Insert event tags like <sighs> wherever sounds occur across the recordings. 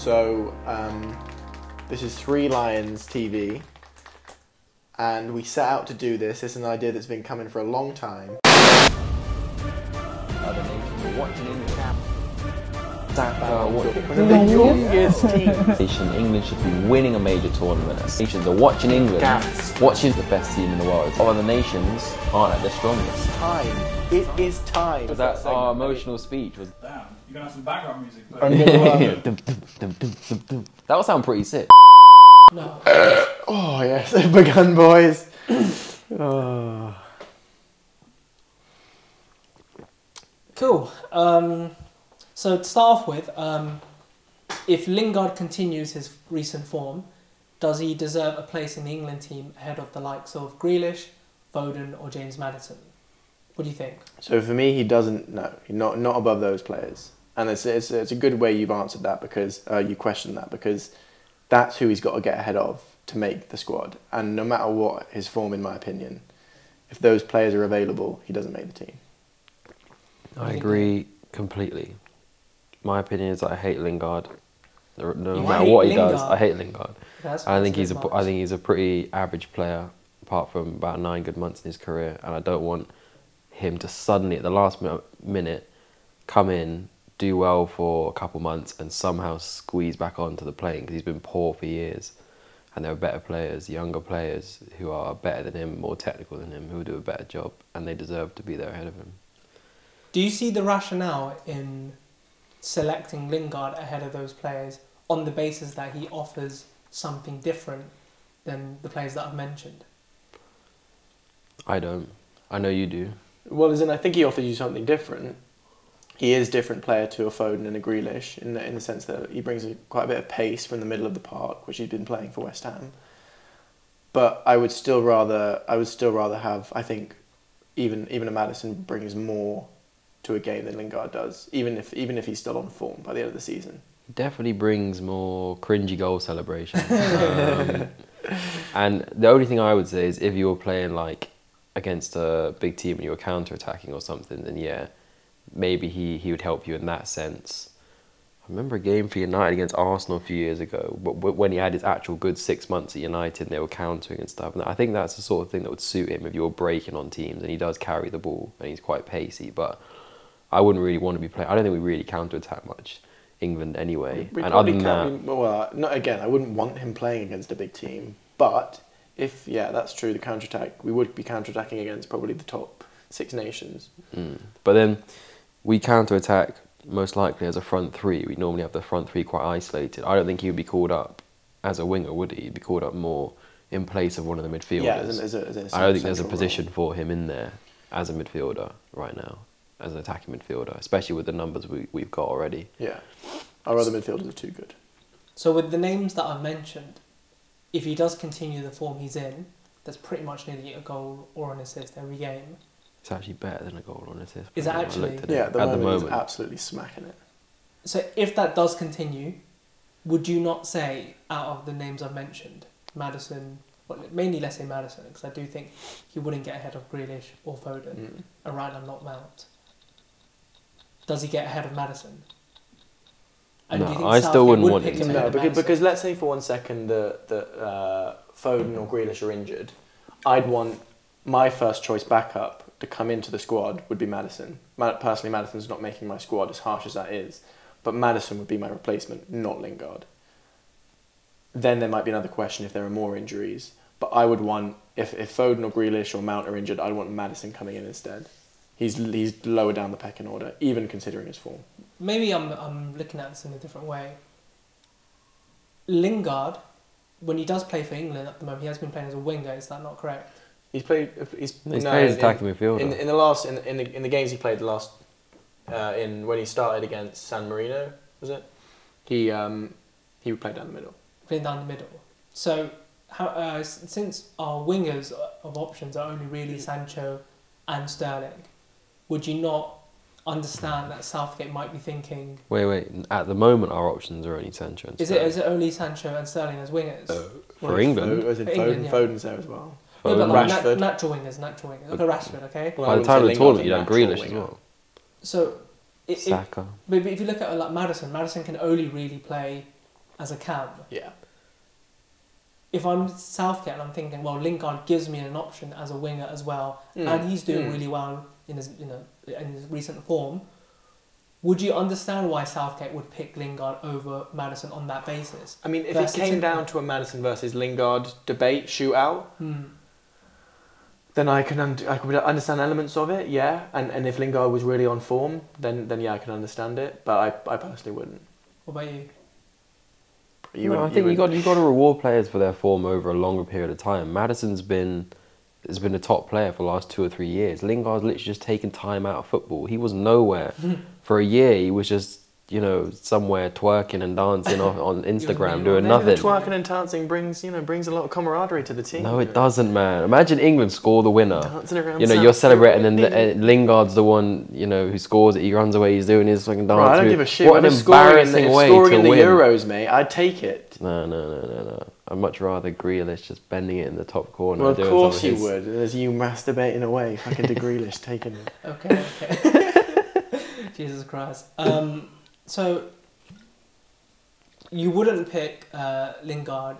So, um, this is Three Lions TV, and we set out to do this. It's an idea that's been coming for a long time. Other nations are watching in the camp. Saka, One watching. of the youngest teams. Nation, England should be winning a major tournament. Nations are watching England, Gasp. watching the best team in the world. Other nations aren't at their strongest. Time. It is time. Was that our emotional speech? Was Damn, you're gonna have some background music. But <laughs> that would sound pretty sick. No. <coughs> oh yes, they've <laughs> begun, boys. <coughs> oh. Cool. Um, so to start off with, um, if Lingard continues his recent form, does he deserve a place in the England team ahead of the likes of Grealish, Foden, or James Maddison? What do you think? So for me, he doesn't. No, he's not not above those players, and it's it's, it's a good way you've answered that because uh, you questioned that because that's who he's got to get ahead of to make the squad. And no matter what his form, in my opinion, if those players are available, he doesn't make the team. I agree completely. My opinion is that I hate Lingard. No, no You matter what he does, I hate Lingard. That's I think he's a bit I think he's a pretty average player, apart from about nine good months in his career, and I don't want him to suddenly at the last minute come in, do well for a couple months, and somehow squeeze back onto the plane because he's been poor for years. And there are better players, younger players who are better than him, more technical than him, who will do a better job, and they deserve to be there ahead of him. Do you see the rationale in selecting Lingard ahead of those players on the basis that he offers something different than the players that I've mentioned? I don't. I know you do. Well, as in, I think he offers you something different. He is a different player to a Foden and a Grealish in the, in the sense that he brings a, quite a bit of pace from the middle of the park, which he's been playing for West Ham. But I would still rather I would still rather have I think even even a Maddison brings more to a game than Lingard does, even if even if he's still on form by the end of the season. definitely brings more cringy goal celebration. <laughs> Um, and the only thing I would say is if you were playing like against a big team and you were counter attacking or something, then yeah, maybe he, he would help you in that sense. I remember a game for United against Arsenal a few years ago, but when he had his actual good six months at United and they were countering and stuff. And I think that's the sort of thing that would suit him if you were breaking on teams. And he does carry the ball and he's quite pacey, but I wouldn't really want to be playing. I don't think we really counter attack much England anyway. We and other than that, be- well, not again. I wouldn't want him playing against a big team, but if yeah, that's true. The counter attack we would be counter attacking against probably the top six nations. Mm. But then we counter attack most likely as a front three. We normally have the front three quite isolated. I don't think he would be called up as a winger, would he? He'd be called up more in place of one of the midfielders. Yeah, as, an, as, a, as a I don't think there's a position role. for him in there as a midfielder right now, as an attacking midfielder, especially with the numbers we, we've got already. Yeah, our other midfielders are too good. So with the names that I've mentioned, if he does continue the form he's in, that's pretty much nearly a goal or an assist every game. It's actually better than a goal on assist. Is it when actually? at Yeah, it. at the at moment, the he's moment. absolutely smacking it. So if that does continue, would you not say out of the names I've mentioned, Maddison, well, mainly let's say Maddison, because I do think he wouldn't get ahead of Grealish or Foden, Mm. and right now not Mount. Does he get ahead of Maddison? No, do you think I still wouldn't would want pick him him to. No, because, Maddison? because let's say for one second that that uh, Foden or Grealish are injured, I'd want my first choice backup to come into the squad would be Maddison. Ma- Personally, Maddison's not making my squad as harsh as that is, but Maddison would be my replacement, not Lingard. Then there might be another question if there are more injuries, but I would want if if Foden or Grealish or Mount are injured, I'd want Maddison coming in instead. He's he's lower down the pecking order, even considering his form. Maybe I'm I'm looking at this in a different way. Lingard, when he does play for England at the moment, he has been playing as a winger. Is that not correct? He's played. He's, He's no, played as in- attacking midfielder. In, in the last in, in the in the games he played the last uh, in when he started against San Marino was it? He um he played down the middle. playing down the middle. So, how, uh, since our wingers of options are only really Sancho and Sterling, would you not understand that Southgate might be thinking, Wait, wait. At the moment, our options are only Sancho and Sterling. is it is it only Sancho and Sterling as wingers? for Well, England? Fo- as in Foden, England, yeah. Foden's there as well. No, but Foden. like nat- Rashford. natural wingers, natural wingers. Look at Rashford, okay. Well, By the time say of the tournament, a you have natural Grealish as well. So, i- if, Saka. maybe if you look at like Maddison, Maddison can only really play as a cam. Yeah. If I'm Southgate and I'm thinking, well, Lingard gives me an option as a winger as well, Mm. and he's doing Mm. really well in his you know in his recent form. Would you understand why Southgate would pick Lingard over Maddison on that basis? I mean, if Versus it came England. down to a Maddison versus Lingard debate shootout, Hmm. Then I can un- I could understand elements of it, yeah. And and if Lingard was really on form, then then yeah, I can understand it. But I, I personally wouldn't. What about you? You no, I think you, you got you got to reward players for their form over a longer period of time. Maddison's been has been a top player for the last two or three years. Lingard's literally just taken time out of football. He was nowhere <laughs> for a year. He was just you know somewhere twerking and dancing on, <laughs> on Instagram doing nothing. The twerking and dancing brings you know brings a lot of camaraderie to the team. No, it doesn't, man. Imagine England score the winner. Dancing around You know, you're celebrating, and Korea. uh, Lingard's the one, you know, who scores it. He runs away. He's doing his fucking dance. Bro, I don't move. give a shit. What an they're scoring in the, embarrassing if way scoring to in the win. Euros, mate. I'd take it. No, no, no, no, no. I'd much rather Grealish just bending it in the top corner. Well, and of doing some course you his- would. There's you masturbating away, fucking De Grealish taking it. <laughs> Okay, okay. <laughs> Jesus Christ. Um, so you wouldn't pick uh, Lingard.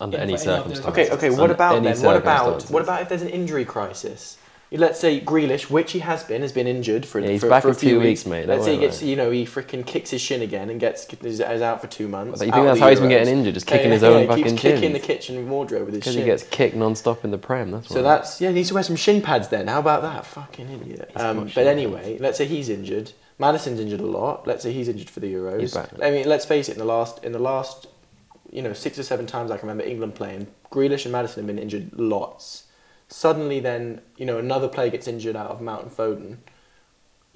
under Yeah, any any circumstances. Okay, okay. What Under about then? What about what about if there's an injury crisis? Let's say Grealish, which he has been, has been injured for, Yeah, he's for, back for a in few weeks, weeks, mate, Let's say he gets, about it. you know, he freaking kicks his shin again and gets is, is out for two months. You think that's the how he's been getting injured, just kicking Yeah, his yeah, own he fucking keeps kicking the shins? kitchen wardrobe with his shin. Because shin. he gets kicked non-stop in the Prem. That's So why. that's yeah. He needs to wear some shin pads then. How about that? Fucking idiot. Um, but shin anyway, let's say he's injured. Maddison's injured a lot. Let's say he's injured for the Euros. I mean, let's face it. In the last, in the last, you know, six or seven times I can remember England playing, Grealish and Maddison have been injured lots. Suddenly, then you know another player gets injured out of Mount and Foden.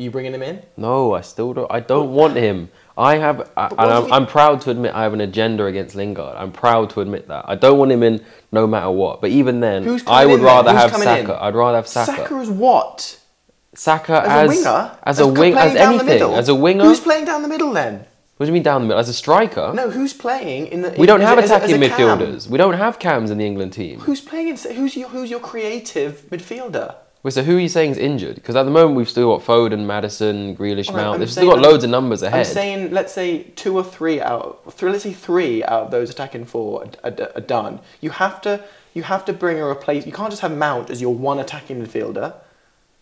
You bringing him in? No, I still don't. I don't want him. I have, I, and I'm, he- I'm proud to admit I have an agenda against Lingard. I'm proud to admit that. I don't want him in no matter what. But even then, I would rather have coming in? Saka. I'd rather have Saka. Saka is what? Saka As, as a winger? as a wing, as anything, as a winger. Who's playing down the middle then? what do you mean down the middle? As a striker? No, who's playing in the? we don't have as a- attacking cam? midfielders. We don't have cams in the England team. Who's playing? In, who's your who's your creative midfielder? Wait, so who are you saying is injured? Because at the moment we've still got Foden, Maddison, Grealish, Alright, Mount. They've still got loads of numbers ahead. I'm saying, let's say two or three out, three, let's say three out of those attacking four are, are, are done. You have to, you have to bring a replace. You can't just have Mount as your one attacking midfielder.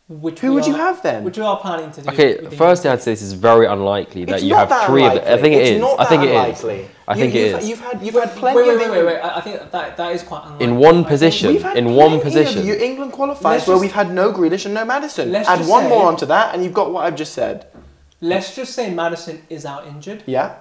Which Who we would you have then? Which we are planning to do. Okay, with the firstly, I'd say this is very unlikely that It's you not have that three of them. I think it It's is. not I think that it is. unlikely. I You- think it you've, is. You've had, you've had plenty Wait, wait, of wait, wait, England- wait. I I think that that is quite unlikely. In one I think- position. We've had in one plenty position. Of you England qualifiers Let's where just- we've had no Grealish and no Maddison. Let's Add just one say- more onto that, and you've got what I've just said. Let's just say Maddison is out injured. Yeah.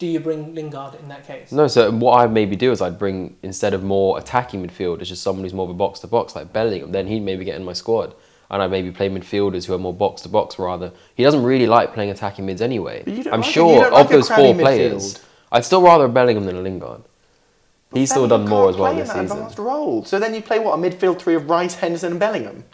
Do you bring Lingard in that case? No, so what I'd maybe do is I'd bring instead of more attacking midfielders, just someone who's more of a box to box like Bellingham. Then he'd maybe get in my squad, and I'd maybe play midfielders who are more box to box rather. He doesn't really like playing attacking mids anyway. But you don't I'm like sure of like those crabby four players. I'd still rather a Bellingham than a Lingard. He's still done more as well this season. advanced role. So then you play what a midfield three of Rice, Henderson, and Bellingham.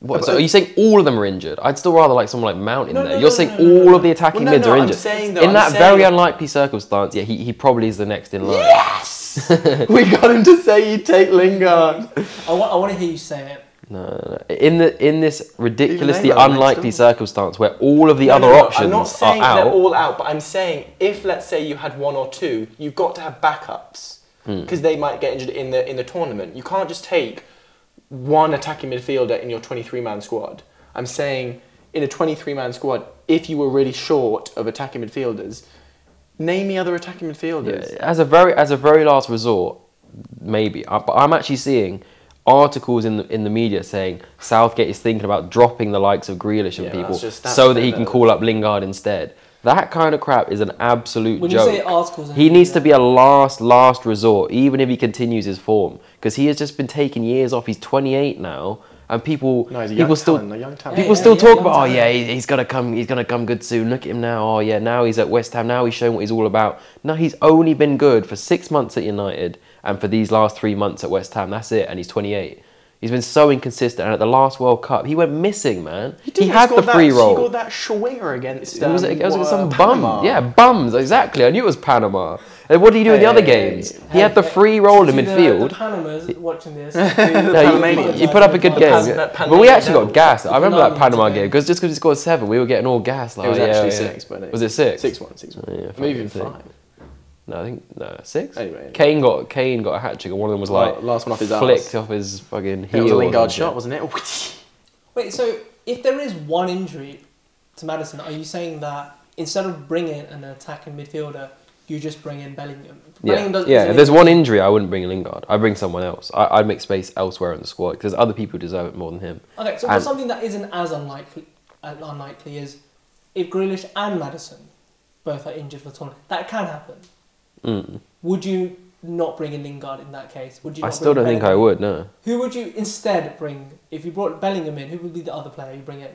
What, so are you saying all of them are injured? I'd still rather like someone like Mount in No, there. no, You're no, saying no, no, all no. of the attacking Well, no, mids no, are I'm injured. saying though, in I'm that saying- very unlikely circumstance, yeah, he, he probably is the next in line. Yes! <laughs> we got him to say he'd take Lingard. I want, I want to hear you say it. No, no, no. In the in this ridiculously Even they know unlikely circumstance where all of the other options I'm not are saying out, they're all out, but I'm saying if let's say you had one or two, you've got to have backups Hmm. because they might get injured in the in the tournament. You can't just take one attacking midfielder in your 23 man squad. I'm saying in a 23 man squad, if you were really short of attacking midfielders, name me other attacking midfielders. Yeah, as a very as a very last resort, maybe. But I'm actually seeing articles in the in the media saying Southgate is thinking about dropping the likes of Grealish and Yeah, people that's just- that's so that he can call up Lingard instead. That kind of crap is an absolute When you joke. say articles he the needs to be a last last resort, even if he continues his form, because he has just been taking years off. He's 28 now, and people No, he's a young people still talent, a young talent. People Yeah, still yeah, talk yeah, about, oh yeah. yeah, he- he's gonna come, he's gonna come good soon. Look at him now. Oh yeah, now he's at West Ham. Now he's showing what he's all about. No, he's only been good for six months at United, and for these last three months at West Ham. That's it, and he's 28. He's been so inconsistent, and at the last World Cup, he went missing, man. He, didn't had the free that, roll. He got that swinger against. It was, um, it was what, some bum. Yeah, bums. Exactly. I knew it was Panama. And what did he do in the other hey, games? hey. he had the free roll in to the- midfield. The Panamas watching this. <laughs> No, you, you put up a good game, Pan- yeah. but we actually got gas. I remember that Panama game because just because he scored seven, we were getting all gas. Like, It was yeah, actually yeah. six, but it- was it six? Six one, six one. Yeah, Maybe even five. No, I think no six. Anyway, anyway. Kane got Kane got a hat trick, and one of them was like last one off his flicked arse. off his fucking It was a or Lingard shot, wasn't it? <laughs> Wait, so if there is one injury to Maddison, are you saying that instead of bringing an attacking midfielder, you just bring in Bellingham? Yeah, Bellingham does- yeah. If there's one injury, I wouldn't bring Lingard. I'd bring someone else. I, I'd make space elsewhere in the squad because there's other people who deserve it more than him. Okay, so And- something that isn't as unlikely, uh, unlikely is if Grealish and Maddison both are injured for the tournament. That can happen. Mm. Would you not bring in Lingard in that case? Would you? I still don't think I would. No. Who would you instead bring if you brought Bellingham in? Who would be the other player you bring in?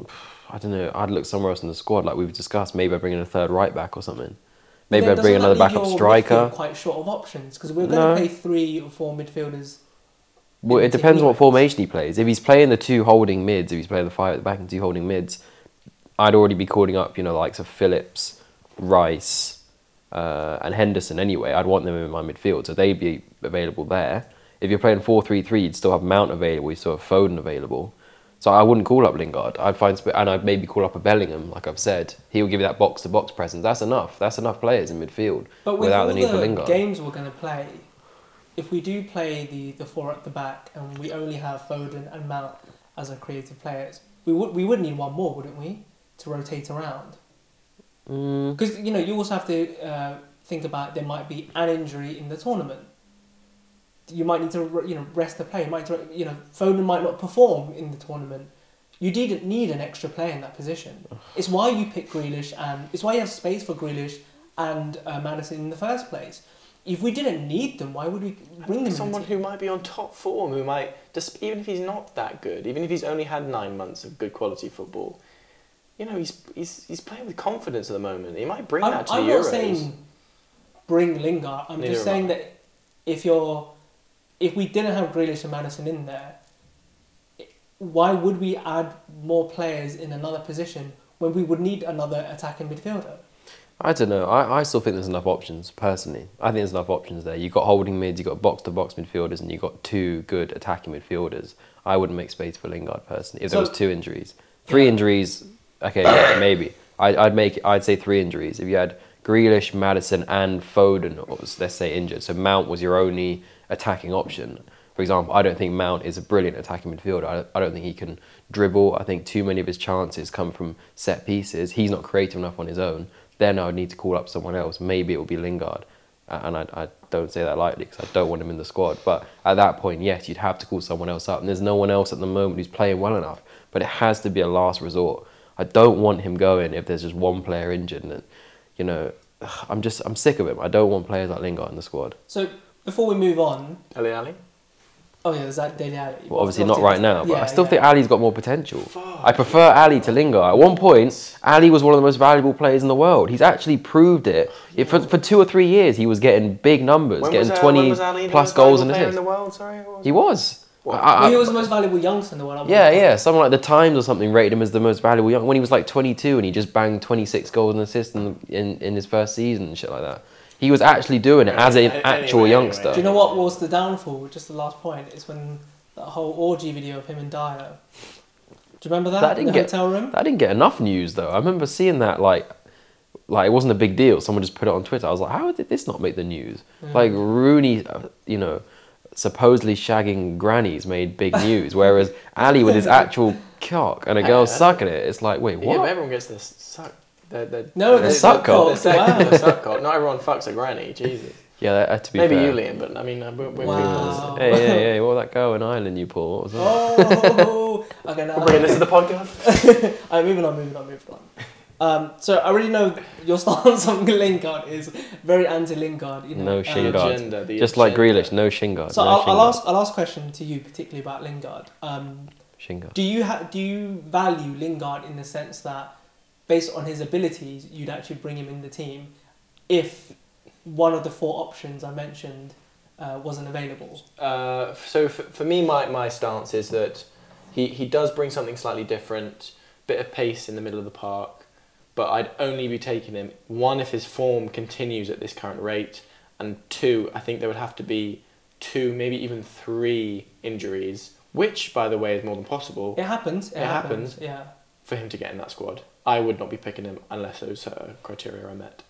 <sighs> I don't know. I'd look somewhere else in the squad, like we've discussed. Maybe I bring in a third right back or something. Maybe I bring another backup striker. Quite short of options because we're going No. to play three or four midfielders. Well, it depends on what formation he plays. If he's playing the two holding mids, if he's playing the five at the back and two holding mids, I'd already be calling up, you know, the likes of Phillips, Rice, uh, and Henderson anyway. I'd want them in my midfield, so they'd be available there. If you're playing 4 3 3, you'd still have Mount available, you still have Foden available. So I wouldn't call up Lingard. I'd find, and I'd maybe call up a Bellingham, like I've said. He'll give you that box to box presence. That's enough. That's enough players in midfield But with without the need for Lingard. games we're going to play, if we do play the, the four at the back and we only have Foden and Mount as our creative players, we would we would need one more, wouldn't we, to rotate around? Mm, Because you know you also have to uh, think about there might be an injury in the tournament. You might need to you know rest the player. You might you know Foden might not perform in the tournament. You didn't need an extra player in that position. It's why you pick Grealish and it's why you have space for Grealish and uh, Maddison in the first place. If we didn't need them, why would we bring them? Someone who might be on top form, who might just even if he's not that good, even if he's only had nine months of good quality football, you know, he's he's he's playing with confidence at the moment. He might bring I'm, that to I'm the not saying bring Lingard. I'm Neither just saying I. that if you're, if we didn't have Grealish and Maddison in there, why would we add more players in another position when we would need another attacking midfielder? I don't know. I, I still think there's enough options, personally. I think there's enough options there. You've got holding mids, you've got box to box midfielders, and you've got two good attacking midfielders. I wouldn't make space for Lingard, personally, if there was two injuries. Three Yeah. injuries, okay, yeah, <coughs> maybe. I, I'd make I'd say three injuries. If you had Grealish, Maddison, and Foden, was, let's say, injured, so Mount was your only attacking option. For example, I don't think Mount is a brilliant attacking midfielder. I, I don't think he can dribble. I think too many of his chances come from set pieces. He's not creative enough on his own. Then I would need to call up someone else. Maybe it would be Lingard. And I, I don't say that lightly because I don't want him in the squad. But at that point, yes, you'd have to call someone else up. And there's no one else at the moment who's playing well enough. But it has to be a last resort. I don't want him going if there's just one player injured. And, you know, I'm just, I'm sick of him. I don't want players like Lingard in the squad. So before we move on, Alli Alli. oh yeah, there's that Dele Alli. Well, obviously not right now, but I still yeah. think Alli's got more potential. I prefer Alli to Lingard. At one point, Alli was one of the most valuable players in the world. He's actually proved it. If for, for two or three years, he was getting big numbers, When getting was, uh, 20 when was Alli plus goals and assists. in the world? Sorry, was He was. What? I- I- Well, he was the most valuable youngster in the world. yeah, yeah. Someone like the Times or something rated him as the most valuable young when he was like 22 and he just banged 26 goals and assists in, in, in his first season and shit like that. He was actually doing it as an Anyway, actual anyway, youngster. Do you know what was the downfall? Just the last point is when that whole orgy video of him and Dyer. Do you remember that? That in didn't the get- hotel room. That didn't get enough news though. I remember seeing that like, like it wasn't a big deal. Someone just put it on Twitter. I was like, how did this not make the news? Like Rooney, uh, you know, supposedly shagging grannies made big <laughs> news, whereas Alli with his actual cock and a girl sucking it, it's like, wait, Yeah, but what? everyone gets this suck. The, the, No, the, the suck cock. The, suck- Wow. the suck <laughs> cock. Not everyone fucks a granny. Jesus. Yeah, that, uh, to be fair. Maybe fair. you, Liam, but I mean, uh, we're, we're Wow. Hey, hey, hey! What was that girl in Ireland you pulled? What was that? Oh, <laughs> okay. Now, We're bringing this to the podcast. Alright, moving on, moving on, moving on. Um, so I already know your <laughs> stance on Lingard is very anti-Lingard. You know, No um, Shingard. agenda, Just like agenda. Grealish, no Shingard. So no I'll, I'll ask. I'll ask a question to you, particularly about Lingard. Um, Shingard. do you ha- do you value Lingard in the sense that, based on his abilities, you'd actually bring him in the team, if one of the four options I mentioned uh, wasn't available. Uh, so for, for me, my, my stance is that he, he does bring something slightly different, bit of pace in the middle of the park, but I'd only be taking him one if his form continues at this current rate, and two, I think there would have to be two, maybe even three injuries, which by the way is more than possible It happens. It, It happens. happens. Yeah. for him to get in that squad. I would not be picking him unless those uh, criteria are met.